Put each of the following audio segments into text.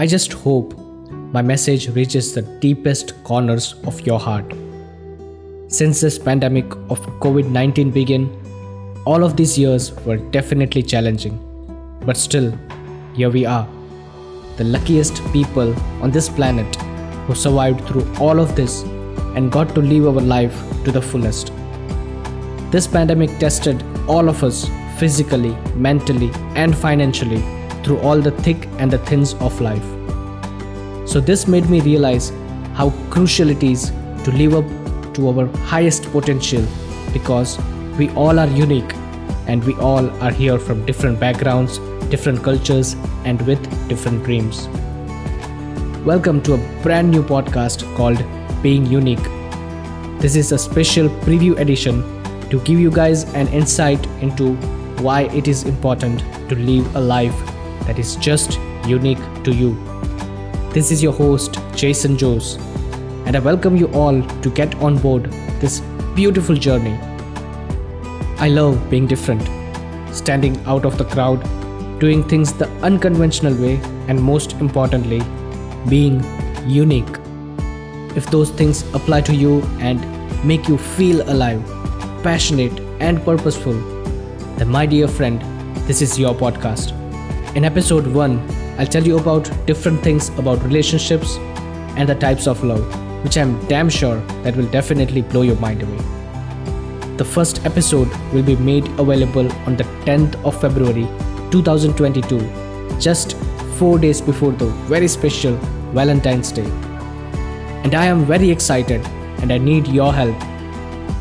I just hope my message reaches the deepest corners of your heart. Since this pandemic of COVID 19 began, all of these years were definitely challenging. But still, here we are, the luckiest people on this planet who survived through all of this and got to live our life to the fullest. This pandemic tested all of us physically, mentally, and financially through all the thick and the thins of life. So, this made me realize how crucial it is to live up to our highest potential because we all are unique and we all are here from different backgrounds, different cultures, and with different dreams. Welcome to a brand new podcast called Being Unique. This is a special preview edition to give you guys an insight into why it is important to live a life that is just unique to you. This is your host, Jaison Jose, and I welcome you all to get on board this beautiful journey. I love being different, standing out of the crowd, doing things the unconventional way, and most importantly, being unique. If those things apply to you and make you feel alive, passionate, and purposeful, then, my dear friend, this is your podcast. In episode 1, I'll tell you about different things about relationships and the types of love, which I'm damn sure that will definitely blow your mind away. The first episode will be made available on the 10th of February 2022, just 4 days before the very special Valentine's Day. And I am very excited and I need your help.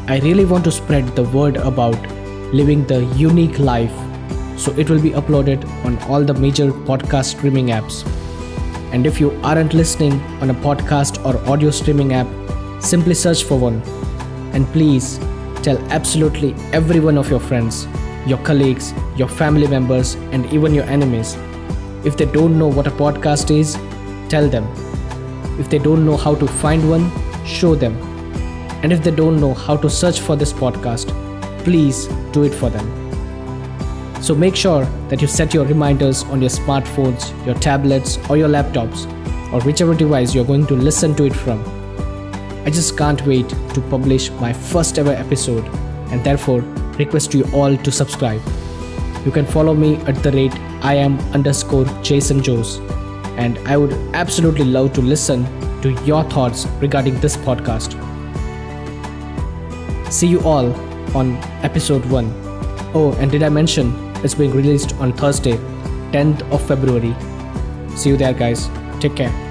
I really want to spread the word about living the unique life so it will be uploaded on all the major podcast streaming apps. And if you aren't listening on a podcast or audio streaming app, simply search for one. And please tell absolutely every one of your friends, your colleagues, your family members, and even your enemies. If they don't know what a podcast is, tell them. If they don't know how to find one, show them. And if they don't know how to search for this podcast, please do it for them. So make sure that you set your reminders on your smartphones, your tablets, or your laptops, or whichever device you're going to listen to it from. I just can't wait to publish my first ever episode and therefore request you all to subscribe. You can follow me at the rate I am underscore Jaison Jose, and I would absolutely love to listen to your thoughts regarding this podcast. See you all on episode 1. Oh, and did I mention it's being released on Thursday, 10th of February. See you there, guys. Take care.